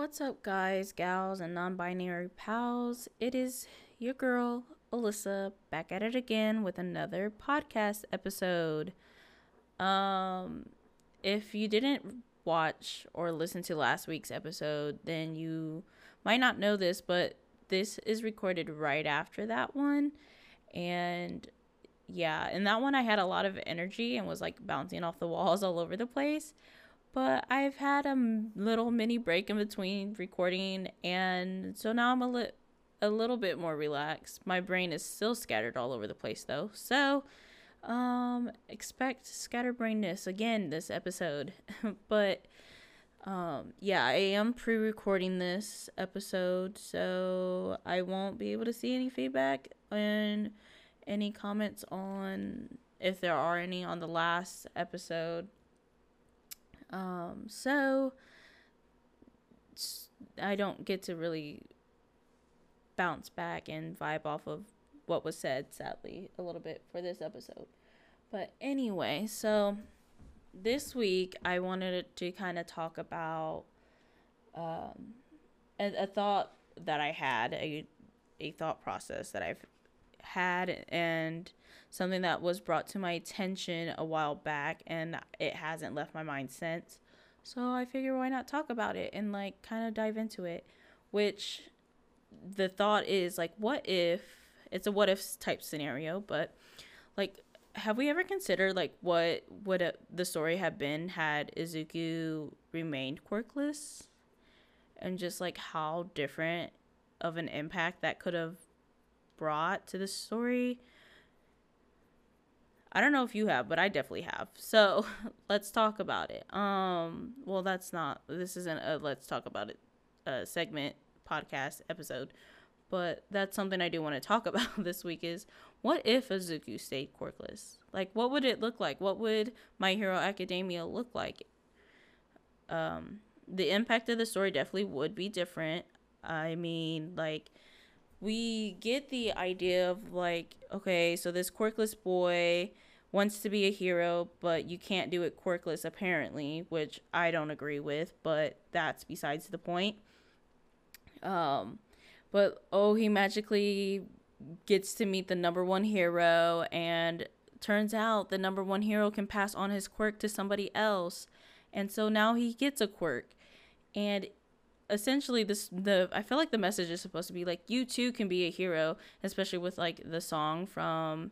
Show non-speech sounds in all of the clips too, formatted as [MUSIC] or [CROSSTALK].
What's up, guys, gals, and non binary pals? It is your girl, Alyssa, back at it again with another podcast episode. Um, if you didn't watch or listen to last week's episode, then you might not know this, but this is recorded right after that one. And yeah, in that one, I had a lot of energy and was like bouncing off the walls all over the place. But I've had a little mini break in between recording, and so now I'm a, li- a little bit more relaxed. My brain is still scattered all over the place though. So, um, expect scatterbrainness again this episode. [LAUGHS] but, um, yeah, I am pre recording this episode, so I won't be able to see any feedback and any comments on if there are any on the last episode. Um, so I don't get to really bounce back and vibe off of what was said, sadly, a little bit for this episode. But anyway, so this week I wanted to kind of talk about um, a, a thought that I had, a, a thought process that I've had, and something that was brought to my attention a while back, and it hasn't left my mind since. So I figure why not talk about it and like kind of dive into it, which the thought is like, what if it's a what if type scenario, but like, have we ever considered like what would the story have been had Izuku remained quirkless, and just like how different of an impact that could have brought to the story? I don't know if you have, but I definitely have. So [LAUGHS] let's talk about it. Um, well, that's not. This isn't a let's talk about it uh, segment podcast episode, but that's something I do want to talk [LAUGHS] about this week. Is what if Izuku stayed quirkless? Like, what would it look like? What would My Hero Academia look like? Um, the impact of the story definitely would be different. I mean, like we get the idea of like, okay, so this quirkless boy wants to be a hero, but you can't do it quirkless apparently, which I don't agree with, but that's besides the point. Um but oh, he magically gets to meet the number one hero and turns out the number one hero can pass on his quirk to somebody else. And so now he gets a quirk. And essentially this the I feel like the message is supposed to be like you too can be a hero, especially with like the song from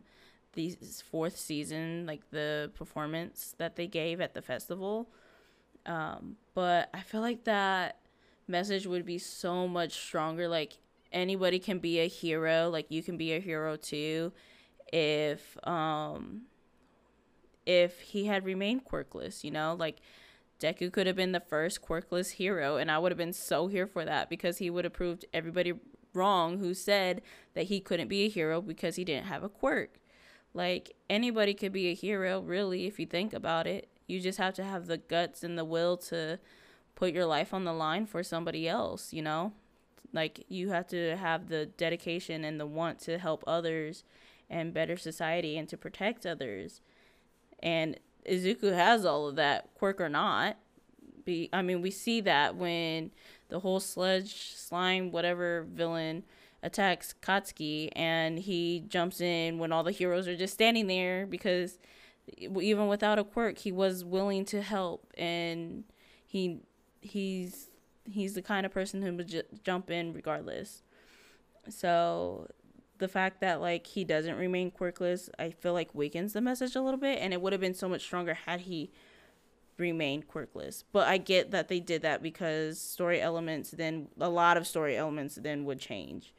the fourth season, like the performance that they gave at the festival. Um, but I feel like that message would be so much stronger. Like anybody can be a hero, like you can be a hero too, if um if he had remained quirkless, you know, like Deku could have been the first quirkless hero, and I would have been so here for that because he would have proved everybody wrong who said that he couldn't be a hero because he didn't have a quirk. Like anybody could be a hero, really, if you think about it. You just have to have the guts and the will to put your life on the line for somebody else, you know? Like you have to have the dedication and the want to help others and better society and to protect others. And Izuku has all of that, quirk or not. Be I mean, we see that when the whole sludge slime whatever villain attacks Katsuki and he jumps in when all the heroes are just standing there because even without a quirk he was willing to help and he he's he's the kind of person who would j- jump in regardless. So the fact that like he doesn't remain quirkless, I feel like weakens the message a little bit, and it would have been so much stronger had he remained quirkless. But I get that they did that because story elements then a lot of story elements then would change.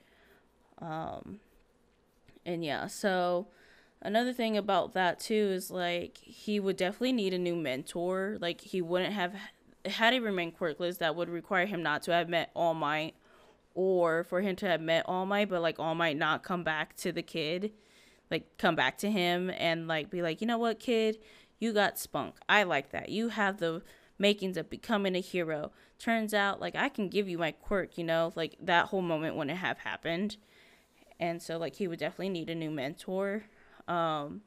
Um, and yeah, so another thing about that too is like he would definitely need a new mentor. Like he wouldn't have had he remained quirkless, that would require him not to have met All Might or for him to have met All Might, but like All Might not come back to the kid, like come back to him and like be like, you know what, kid, you got spunk. I like that. You have the makings of becoming a hero. Turns out, like I can give you my quirk, you know, like that whole moment wouldn't have happened, and so like he would definitely need a new mentor. Um,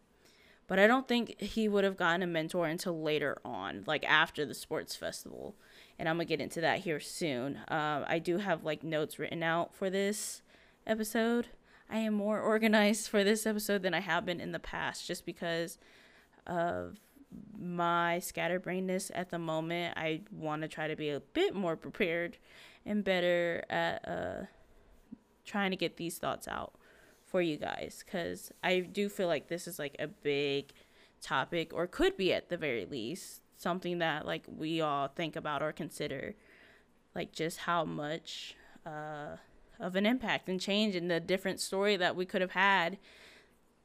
but I don't think he would have gotten a mentor until later on, like after the sports festival and I'm gonna get into that here soon. Uh, I do have like notes written out for this episode. I am more [LAUGHS] organized for this episode than I have been in the past, just because of my scatterbrainness at the moment. I want to try to be a bit more prepared and better at uh, trying to get these thoughts out for you guys because I do feel like this is like a big topic or could be at the very least something that like we all think about or consider like just how much uh, of an impact and change in the different story that we could have had.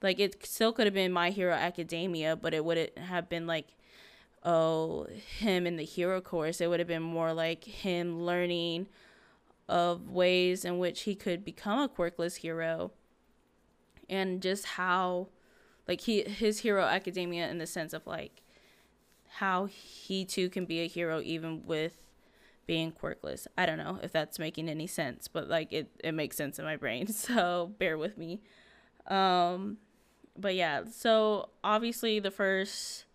Like it still could have been my hero academia but it wouldn't have been like oh him in the hero course. It would have been more like him learning of ways in which he could become a quirkless hero and just how like he his hero academia in the sense of like how he too can be a hero even with being quirkless. I don't know if that's making any sense, but like it, it makes sense in my brain. [LAUGHS] So bear with me. Um but yeah, so obviously the first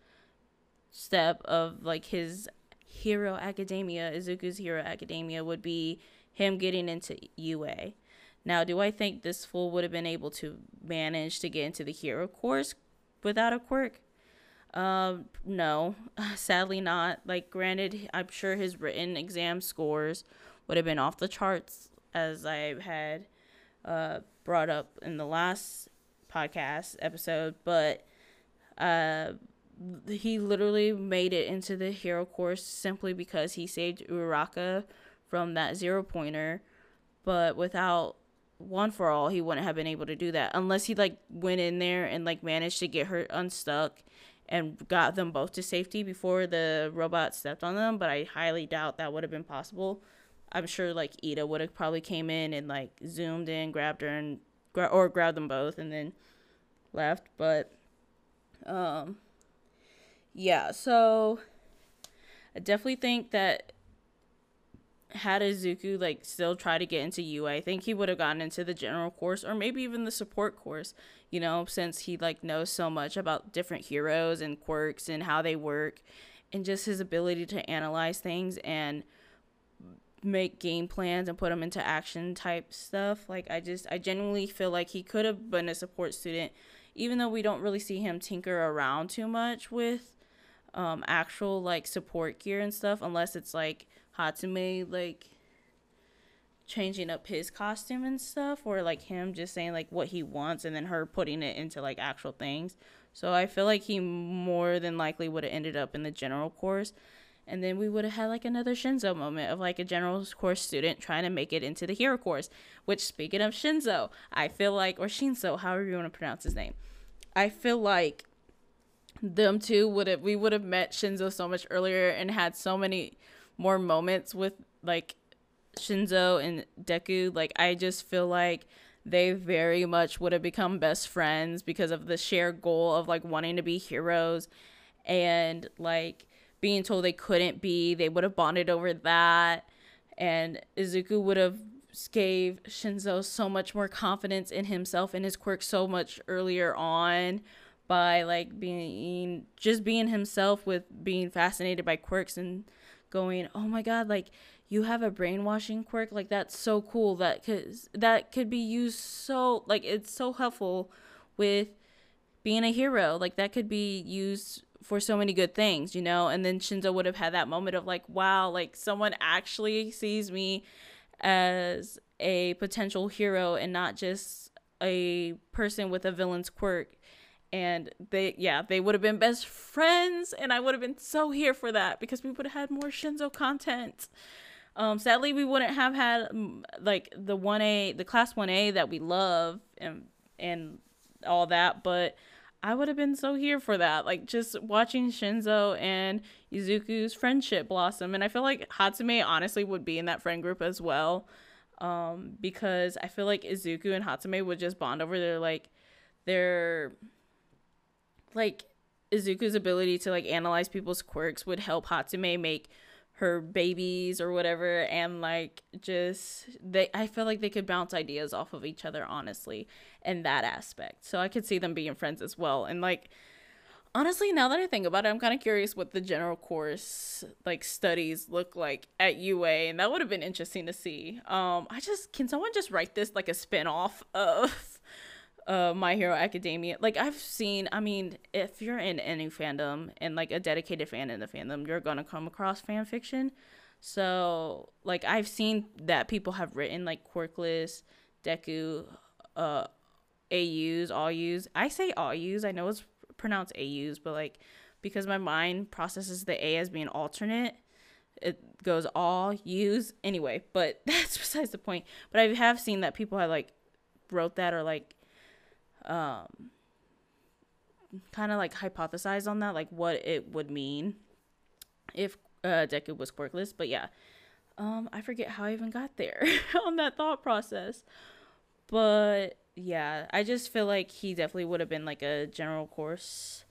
step of like his hero academia, Izuku's hero academia would be him getting into UA. Now, do I think this fool would have been able to manage to get into the hero course without a quirk? Um, no, [LAUGHS] sadly not. Like, granted, I'm sure his written exam scores would have been off the charts, as I had uh, brought up in the last podcast episode, but uh, he literally made it into the hero course simply because he saved Uraraka from that zero pointer, but without one for all, he wouldn't have been able to do that unless he like went in there and like managed to get her unstuck and got them both to safety before the robot stepped on them. But I highly doubt that would have been possible. I'm sure like Iida would have probably came in and like zoomed in, grabbed her, and gra- or grabbed them both and then left. But um, yeah. So I definitely think that had Izuku like still try to get into UA, I think he would have gotten into the general course or maybe even the support course, you know, since he like knows so much about different heroes and quirks and how they work and just his ability to analyze things and make game plans and put them into action type stuff. Like I just I genuinely feel like he could have been a support student even though we don't really see him tinker around too much with um actual like support gear and stuff unless it's like Hatsume like changing up his costume and stuff or like him just saying like what he wants and then her putting it into like actual things. So I feel like he more than likely would have ended up in the general course and then we would have had like another Shinzo moment of like a general course student trying to make it into the hero course. Which speaking of Shinzo, I feel like or Shinzo, however you want to pronounce his name. I feel like them two would have we would have met Shinzo so much earlier and had so many more moments with like Shinzo and Deku. Like I just feel like they very much would have become best friends because of the shared goal of like wanting to be heroes and like being told they couldn't be. They would have bonded over that. And Izuku would have gave Shinzo so much more confidence in himself and his quirk so much earlier on by like being just being himself with being fascinated by quirks and going, "Oh my god, like you have a brainwashing quirk, like that's so cool that cuz that could be used so like it's so helpful with being a hero. Like that could be used for so many good things, you know? And then Shinzo would have had that moment of like, wow, like someone actually sees me as a potential hero and not just a person with a villain's quirk and they yeah they would have been best friends and i would have been so here for that because we would have had more shinzo content um sadly we wouldn't have had mm, like the 1a the class 1a that we love and and all that but i would have been so here for that. Like just watching shinzo and izuku's friendship blossom and i feel like hatsume honestly would be in that friend group as well um because i feel like izuku and hatsume would just bond over their like their like Izuku's ability to like analyze people's quirks would help Hatsume make her babies or whatever and like just they I feel like they could bounce ideas off of each other honestly in that aspect. So I could see them being friends as well. And like honestly, now that I think about it, I'm kind of curious what the general course like studies look like at UA, and that would have been interesting to see. Um, I just can someone just write this like a spin-off of uh My Hero Academia. Like I've seen, I mean, if you're in any fandom and like a dedicated fan in the fandom, you're gonna come across fan fiction. So like I've seen that people have written like Quirkless, Deku, uh, AUs, all U's. I say all U's. I know it's pronounced AUs, but like because my mind processes the A as being alternate, it goes all U's anyway. But [LAUGHS] that's besides the point. But I have seen that people have like wrote that or like um kind of like hypothesize on that, like what it would mean if uh, Deku was quirkless. But yeah, um, I forget how I even got there [LAUGHS] on that thought process. But yeah, I just feel like he definitely would have been like a general course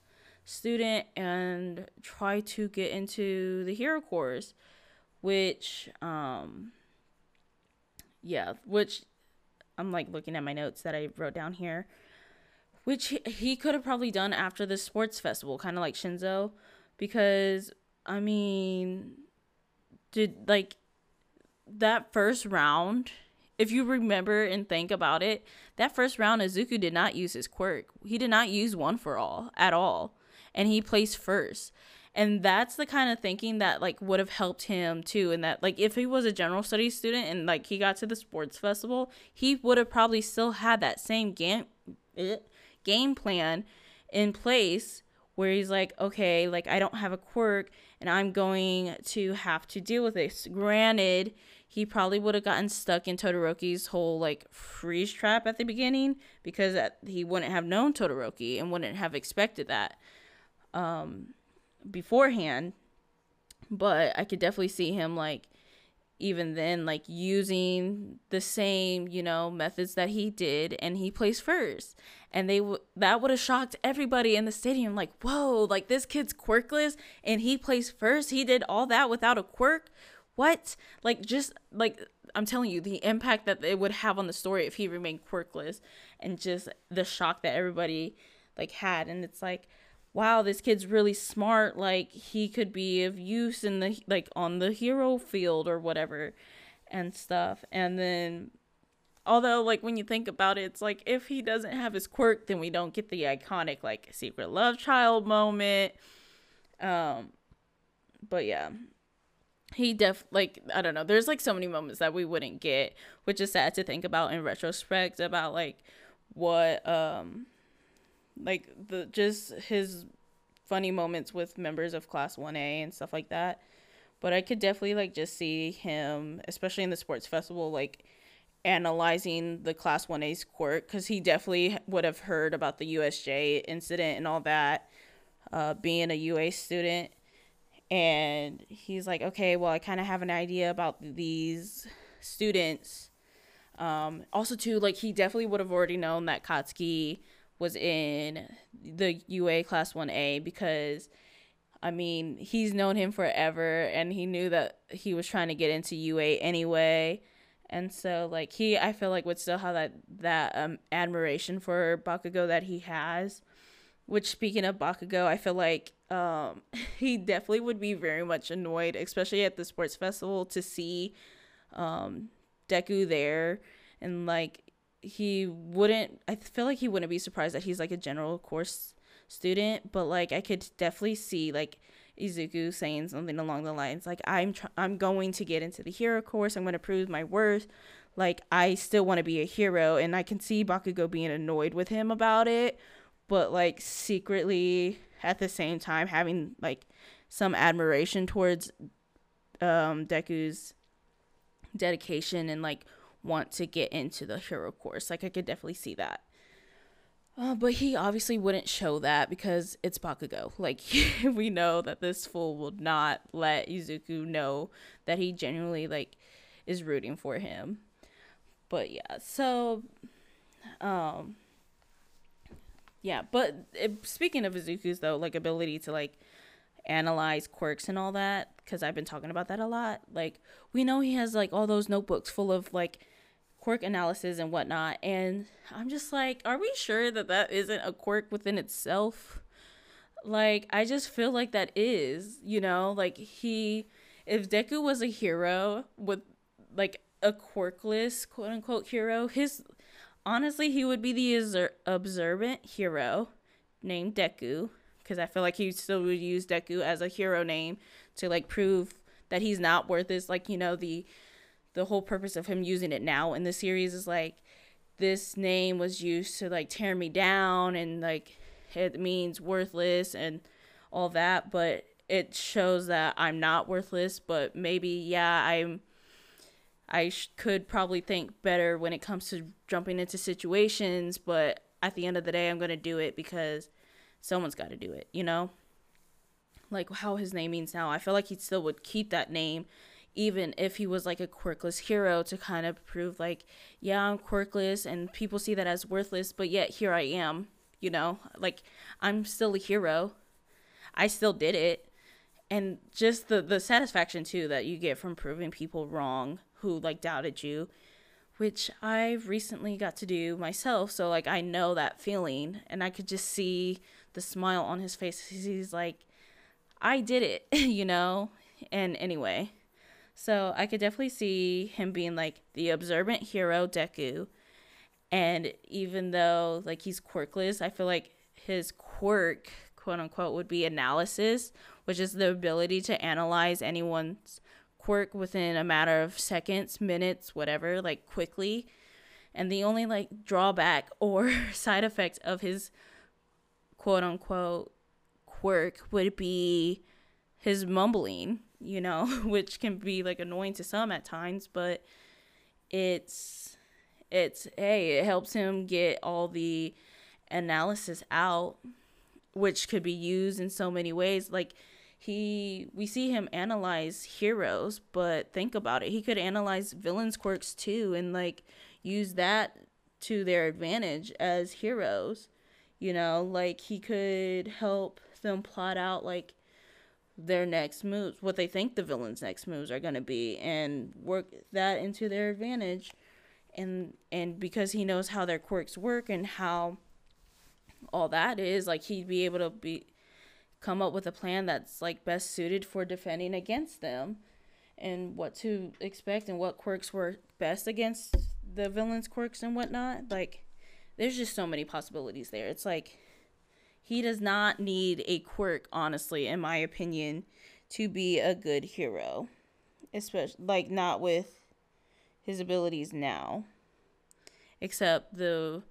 student and try to get into the hero course, which um yeah, which I'm like looking at my notes that I wrote down here, which he, could have probably done after the sports festival, kind of like Shinzo, because I mean, did like that first round if you remember and think about it, that first round, Izuku did not use his quirk. He did not use one for all at all. And he placed first. And that's the kind of thinking that like would have helped him too. And that like if he was a general studies student and like he got to the sports festival, he would have probably still had that same game game plan in place where he's like, okay, like I don't have a quirk and I'm going to have to deal with this. Granted, he probably would have gotten stuck in Todoroki's whole like freeze trap at the beginning because he wouldn't have known Todoroki and wouldn't have expected that um, beforehand. But I could definitely see him like even then like using the same you know methods that he did and he placed first. And they w- that would have shocked everybody in the stadium like whoa like this kid's quirkless and he placed first. He did all that without a quirk? What? Like just like I'm telling you, the impact that it would have on the story if he remained quirkless and just the shock that everybody like had. And it's like wow, this kid's really smart, like he could be of use in the like on the hero field or whatever and stuff. And then although like when you think about it, it's like if he doesn't have his quirk, then we don't get the iconic like secret love child moment. Um but yeah, he def like I don't know. There's like so many moments that we wouldn't get, which is sad to think about in retrospect about like what um like the just his funny moments with members of class 1A and stuff like that. But I could definitely like just see him, especially in the sports festival, like analyzing the class 1A's court cuz he definitely would have heard about the USJ incident and all that uh being a UA student and he's like okay well i kind of have an idea about these students um also too like he definitely would have already known that katsuki was in the ua class 1a because i mean he's known him forever and he knew that he was trying to get into ua anyway and so like he i feel like would still have that that um admiration for bakugo that he has which speaking of bakugo i feel like um, [LAUGHS] he definitely would be very much annoyed, especially at the sports festival, to see um, Deku there. And like, he wouldn't, I feel like he wouldn't be surprised that he's like a general course student, but like, I could definitely see like Izuku saying something along the lines like, I'm, tr- I'm going to get into the hero course, I'm going to prove my worth. Like, I still want to be a hero. And I can see Bakugo being annoyed with him about it, but like, secretly at the same time having like some admiration towards um Deku's dedication and like want to get into the hero course. Like I could definitely see that. Uh, but he obviously wouldn't show that because it's Bakugo. Like [LAUGHS] we know that this fool would not let Izuku know that he genuinely like is rooting for him. But yeah, so um yeah, but it, speaking of Izuku's though, like ability to like analyze quirks and all that, because I've been talking about that a lot. Like we know he has like all those notebooks full of like quirk analysis and whatnot, and I'm just like, are we sure that that isn't a quirk within itself? like I just feel like that is, you know, like he if Deku was a hero with like a quirkless quote unquote hero, his honestly he would be the observant hero named Deku because I feel like he still would use Deku as a hero name to like prove that he's not worth this like you know the the whole purpose of him using it now in the series is like this name was used to like tear me down and like it means worthless and all that, but it shows that I'm not worthless, but maybe yeah, I'm I sh- could probably think better when it comes to jumping into situations, but at the end of the day, I'm going to do it because someone's got to do it, you know? Like how his name means now. I feel like he still would keep that name even if he was like a quirkless hero to kind of prove like, yeah, I'm quirkless and people see that as worthless, but yet here I am you know? Like i'm still a hero. I still did it. And just the the satisfaction too that you get from proving people wrong who like doubted you which i've recently got to do myself. So like i know that feeling and i could just see the smile on his face he's like i did it [LAUGHS] you know? And anyway so i could definitely see him being like the observant hero deku and even though like he's quirkless, I feel like his quirk, quote unquote, would be analysis, which is the ability to analyze anyone's quirk within a matter of seconds, minutes, whatever, like quickly. And the only like drawback [LAUGHS] or side effect of his quote unquote quirk would be his mumbling, you know, [LAUGHS] which can be like annoying to some at times, but it's it's hey, it helps him get all the analysis out, which could be used in so many ways. Like he we see him analyze heroes, but think about it. He could analyze villains' quirks too and like use that to their advantage as heroes. You know, like he could help them plot out like their next moves, what they think the villain's next moves are going to be, and work that into their advantage. And and because he knows how their quirks work and how all that is like he'd be able to be come up with a plan that's like best suited for defending against them and what to expect and what quirks were best against the villain's quirks and whatnot. Like there's just so many possibilities there. It's like he does not need a quirk honestly in my opinion to be a good hero especially like not with his abilities now. Except the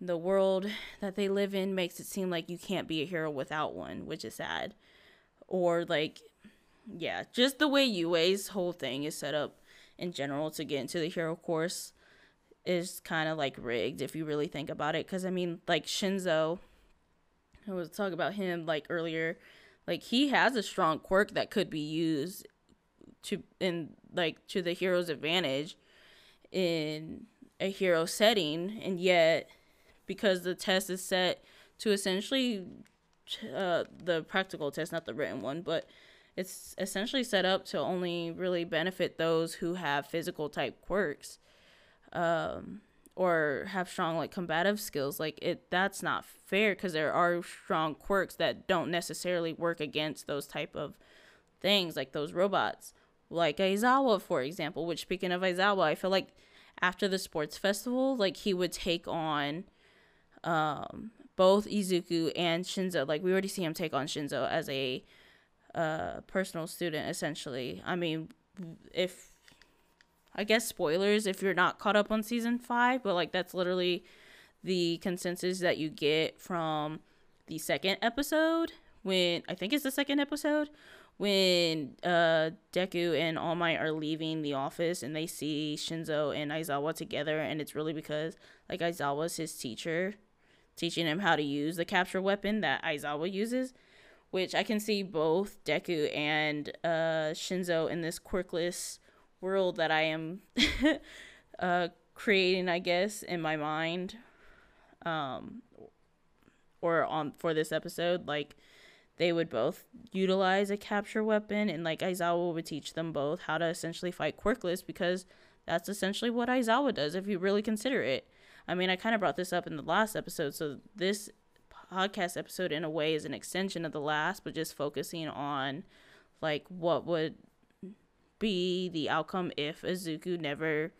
the world that they live in makes it seem like you can't be a hero without one, which is sad. Or like yeah, just the way UA's whole thing is set up in general to get into the hero course is kind of like rigged if you really think about it cuz I mean like Shinzo I was talking about him like earlier. Like he has a strong quirk that could be used to in like to the hero's advantage in a hero setting. And yet because the test is set to essentially uh, the practical test not the written one but it's essentially set up to only really benefit those who have physical type quirks. Um, or have strong like combative skills like it that's not fair because there are strong quirks that don't necessarily work against those type of things like those robots like Aizawa, for example. Which speaking of Aizawa, I feel like after the sports festival, like he would take on um, both Izuku and Shinzo. Like we already see him take on Shinzo as a uh, personal student, essentially. I mean, if I guess spoilers if you're not caught up on season five, but like that's literally the consensus that you get from the second episode when I think it's the second episode when uh Deku and All Might are leaving the office and they see Shinzo and Aizawa together and it's really because like Aizawa's his teacher teaching him how to use the capture weapon that Aizawa uses which I can see both Deku and uh Shinzo in this quirkless world that I am [LAUGHS] uh creating I guess in my mind um or on for this episode like they would both utilize a capture weapon and like Aizawa would teach them both how to essentially fight quirkless because that's essentially what Aizawa does if you really consider it. I mean, I kind of brought this up in the last episode, so this podcast episode in a way is an extension of the last, but just focusing on like what would be the outcome if Izuku never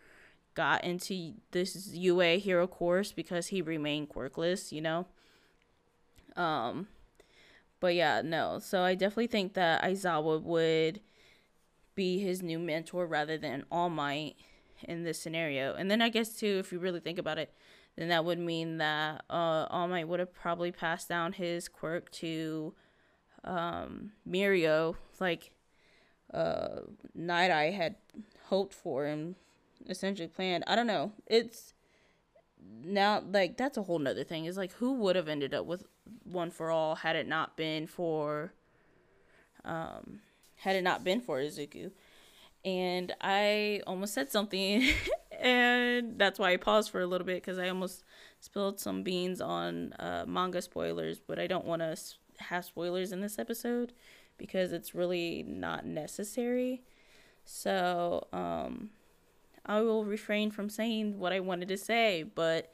got into this UA hero course because he remained quirkless, you know? Um but yeah, no. So I definitely think that Aizawa would be his new mentor rather than All Might in this scenario. And then I guess too, if you really think about it, then that would mean that uh, All Might would have probably passed down his quirk to um, Mirio, like uh, Nighteye had hoped for and essentially planned. I don't know. It's now like that's a whole nother thing. Is like who would have ended up with one for all had it not been for um had it not been for Izuku. And I almost said something [LAUGHS] and that's why I paused for a little bit because I almost spilled some beans on uh, manga spoilers, but I don't want to have spoilers in this episode because it's really not necessary. So, um, I will refrain from saying what I wanted to say, but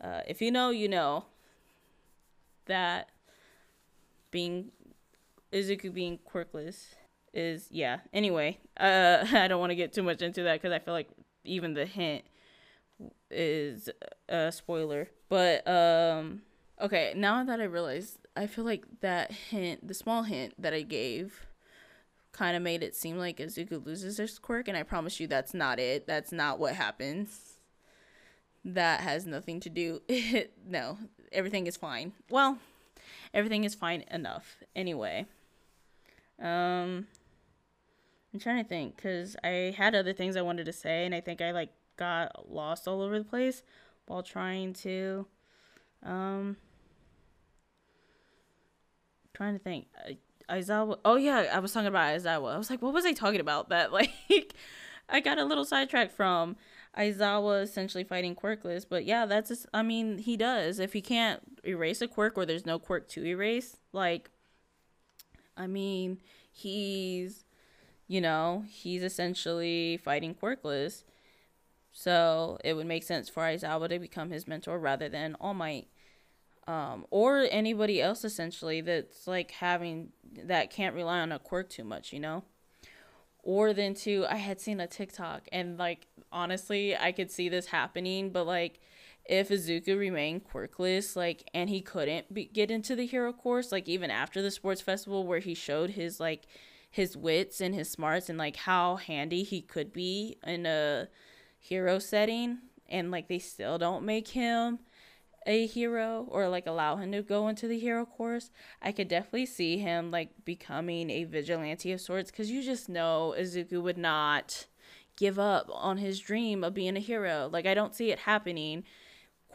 uh, if you know, you know that being Izuku being quirkless is yeah. Anyway, uh, [LAUGHS] I don't want to get too much into that because I feel like even the hint is a spoiler. But um, okay, now that I realize, I feel like that hint, the small hint that I gave, kind of made it seem like Izuku loses his quirk, and I promise you that's not it. That's not what happens. That has nothing to do. [LAUGHS] no, everything is fine. Well, everything is fine enough. Anyway, um, I'm trying to think because I had other things I wanted to say, and I think I like got lost all over the place while trying to, um, trying to think. Aizawa. Oh yeah, I was talking about Aizawa. I was like, what was I talking about? That [LAUGHS] like, I got a little sidetracked from Aizawa essentially fighting quirkless. But yeah, that's. Just, I mean, he does. If he can't erase a quirk or there's no quirk to erase, like, I mean, he's, you know, he's essentially fighting quirkless. So it would make sense for Aizawa to become his mentor rather than All Might um, or anybody else essentially that's like having that can't rely on a quirk too much, you know. Or then too, I had seen a TikTok and like honestly, I could see this happening, but like if Izuku remained quirkless, like, and he couldn't be, get into the hero course, like even after the sports festival where he showed his like his wits and his smarts and like how handy he could be in a hero setting, and like they still don't make him a hero or like allow him to go into the hero course, I could definitely see him like becoming a vigilante of sorts because you just know Izuku would not give up on his dream of being a hero. Like, I don't see it happening,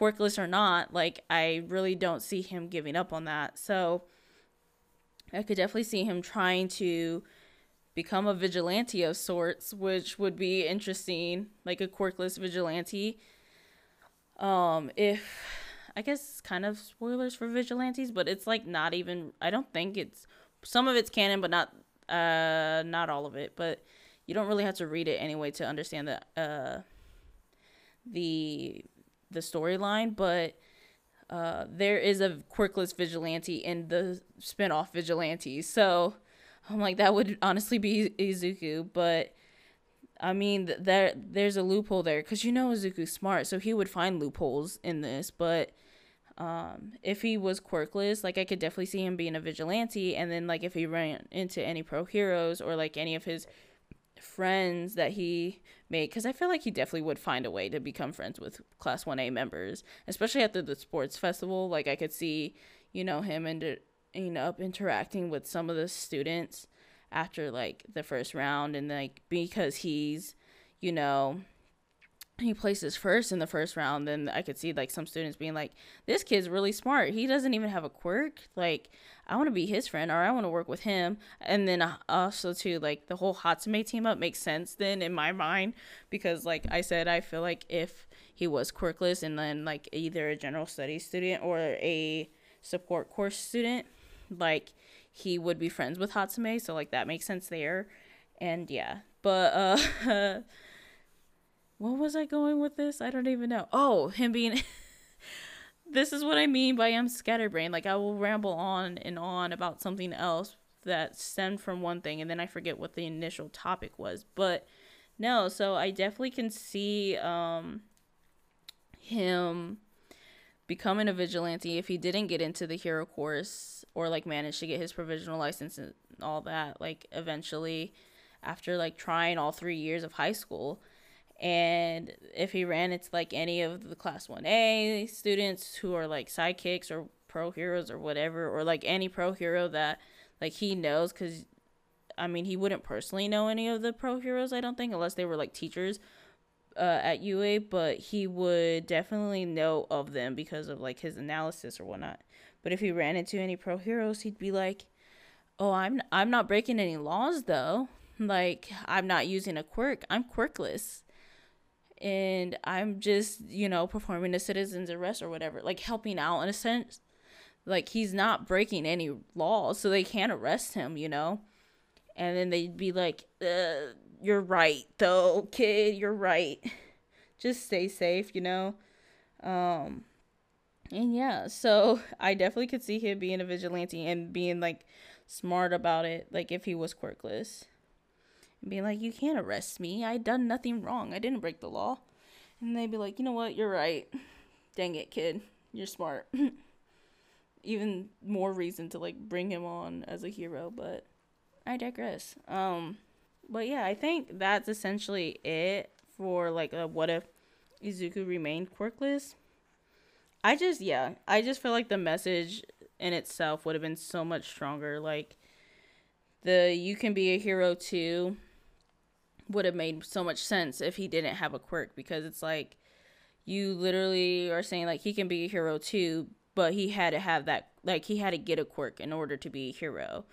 quirkless or not. Like, I really don't see him giving up on that. So, I could definitely see him trying to become a vigilante of sorts, which would be interesting, like a quirkless vigilante. Um, if I guess kind of spoilers for vigilantes, but it's like not even I don't think it's some of it's canon but not uh not all of it, but you don't really have to read it anyway to understand the uh the the storyline, but uh there is a quirkless vigilante in the spin-off vigilantes. So I'm like that would honestly be Izuku, but I mean, there there's a loophole there because you know Izuku's smart, so he would find loopholes in this. But um, if he was quirkless, like I could definitely see him being a vigilante, and then like if he ran into any pro heroes or like any of his friends that he made, because I feel like he definitely would find a way to become friends with Class One A members, especially after the sports festival. Like I could see, you know, him and up interacting with some of the students after like the first round, and like because he's, you know he places first in the first round, then I could see like some students being like, "This kid's really smart. He doesn't even have a quirk. Like, I want to be his friend, or I want to work with him." And then uh, also too, like the whole Hatsume team up makes sense then in my mind because, like I said, I feel like if he was quirkless and then like either a general studies student or a support course student, like he would be friends with Hatsume. So like that makes sense there. And yeah, but uh. [LAUGHS] what was I going with this? I don't even know. Oh, him being [LAUGHS] this is what I mean by I'm scatterbrained. Like I will ramble on and on about something else that stemmed from one thing and then I forget what the initial topic was. But no, so I definitely can see um him becoming a vigilante if he didn't get into the hero course or like manage to get his provisional license and all that like eventually after like trying all 3 years of high school and if he ran into like any of the class 1A students who are like sidekicks or pro heroes or whatever or like any pro hero that like he knows cuz I mean he wouldn't personally know any of the pro heroes I don't think unless they were like teachers uh, at UA, but he would definitely know of them because of like his analysis or whatnot. But if he ran into any pro heroes, he'd be like, "Oh, I'm I'm not breaking any laws though. Like I'm not using a quirk. I'm quirkless." And I'm just, you know, performing a citizen's arrest or whatever, like helping out in a sense. Like he's not breaking any laws, so they can't arrest him, you know? And then they'd be like, uh, you're right though, kid, you're right. Just stay safe, you know. Um and yeah, so I definitely could see him being a vigilante and being like smart about it, like if he was quirkless. Being like, You can't arrest me. I done nothing wrong. I didn't break the law. And they'd be like, you know what, you're right. Dang it, kid. You're smart. [LAUGHS] Even more reason to like bring him on as a hero, but I digress. Um but yeah, I think that's essentially it for like a what if Izuku remained quirkless. I just yeah, I just feel like the message in itself would have been so much stronger. Like the you can be a hero too would have made so much sense if he didn't have a quirk because it's like you literally are saying like he can be a hero too, but he had to have that like he had to get a quirk in order to be a hero.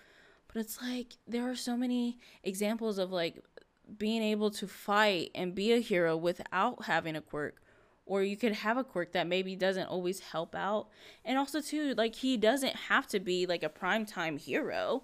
But it's like there are so many examples of like being able to fight and be a hero without having a quirk or you could have a quirk that maybe doesn't always help out. And also too like he doesn't have to be like a primetime hero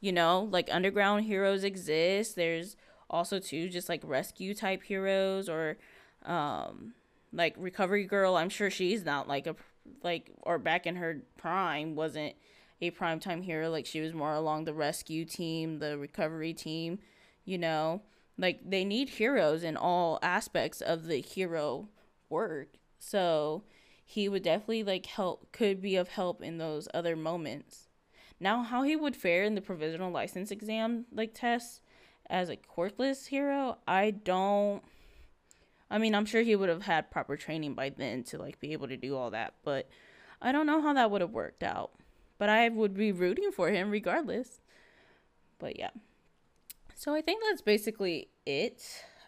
you know? Like underground heroes exist. There's also too just like rescue type heroes or um like recovery girl i'm sure she's not like a like or back in her prime wasn't a primetime hero. Like she was more along the rescue team, the recovery team, you know. Like they need heroes in all aspects of the hero work. So he would definitely like help could be of help in those other moments. Now how he would fare in the provisional license exam like test as a quirkless hero, I don't I mean, I'm sure he would have had proper training by then to like be able to do all that, but I don't know how that would have worked out. But I would be rooting for him regardless. But yeah. So I think that's basically it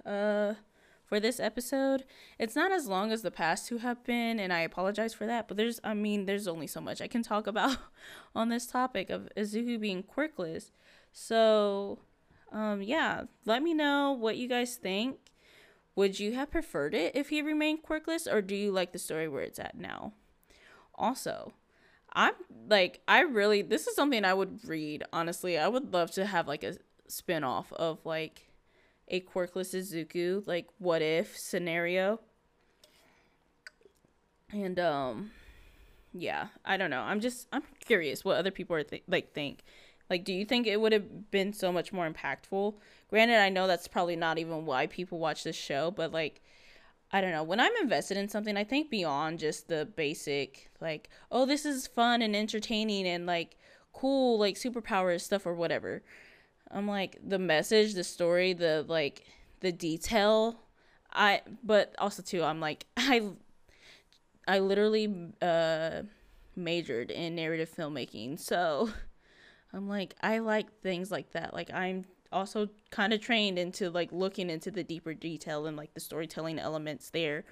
uh, for this episode. It's not as long as the past two have been, and I apologize for that. But there's, I mean, there's only so much I can talk about [LAUGHS] on this topic of Izuku being quirkless. So, um, yeah, let me know what you guys think. Would you have preferred it if he remained quirkless, or do you like the story where it's at now? Also, I'm like I really this is something I would read, honestly. I would love to have like a spin-off of like a quirkless Izuku, like what if scenario. And um yeah, I don't know. I'm just I'm curious what other people are th- like think. Like do you think it would have been so much more impactful? Granted, I know that's probably not even why people watch this show, but like I don't know. When I'm invested in something, I think beyond just the basic, like, oh, this is fun and entertaining and like cool, like superpowers stuff or whatever. I'm like the message, the story, the like the detail. I but also too, I'm like [LAUGHS] I I literally uh majored in narrative filmmaking, so [LAUGHS] I'm like I like things like that. Like I'm also kind of trained into like looking into the deeper detail and like the storytelling elements there,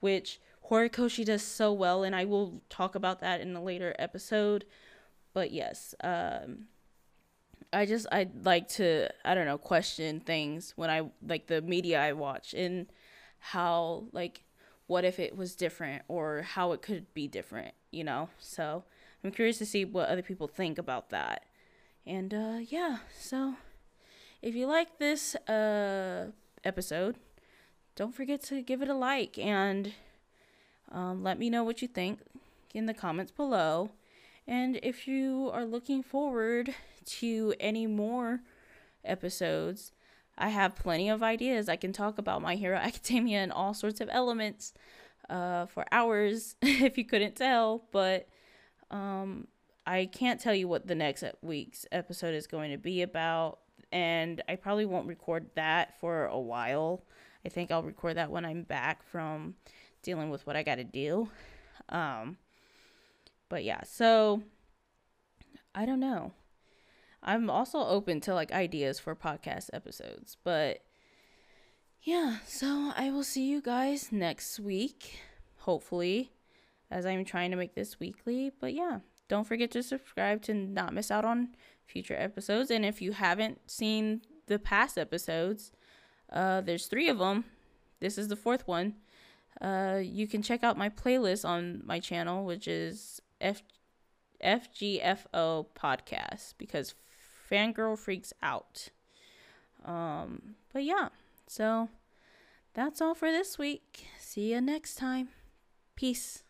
which Horikoshi does so well, and I will talk about that in a later episode. But yes, um, I just I like to I don't know question things when I like the media I watch and how like what if it was different or how it could be different, you know. So I'm curious to see what other people think about that. And uh, yeah, so if you like this uh, episode, don't forget to give it a like and um, let me know what you think. in the comments below. And if you are looking forward to any more episodes, I have plenty of ideas. I can talk about My Hero [LAUGHS] Academia and all sorts of elements uh, for hours [LAUGHS] if you couldn't tell. But um, I can't tell you what the next week's episode is going to be about. And I probably won't record that for a while. I think I'll record that when I'm back from dealing with what I got to do. Um, but yeah, so I don't know. I'm also open to like ideas for podcast episodes, but yeah, so I will see you guys next week, hopefully, as I'm trying to make this weekly. But yeah, don't forget to subscribe to not miss out on future episodes. And if you haven't seen the past episodes, uh, there's three of them. This is the fourth one. Uh, you can check out my playlist on my channel, which is F FGFO podcast because fangirl freaks out. Um, but yeah, so that's all for this week. See you next time. Peace.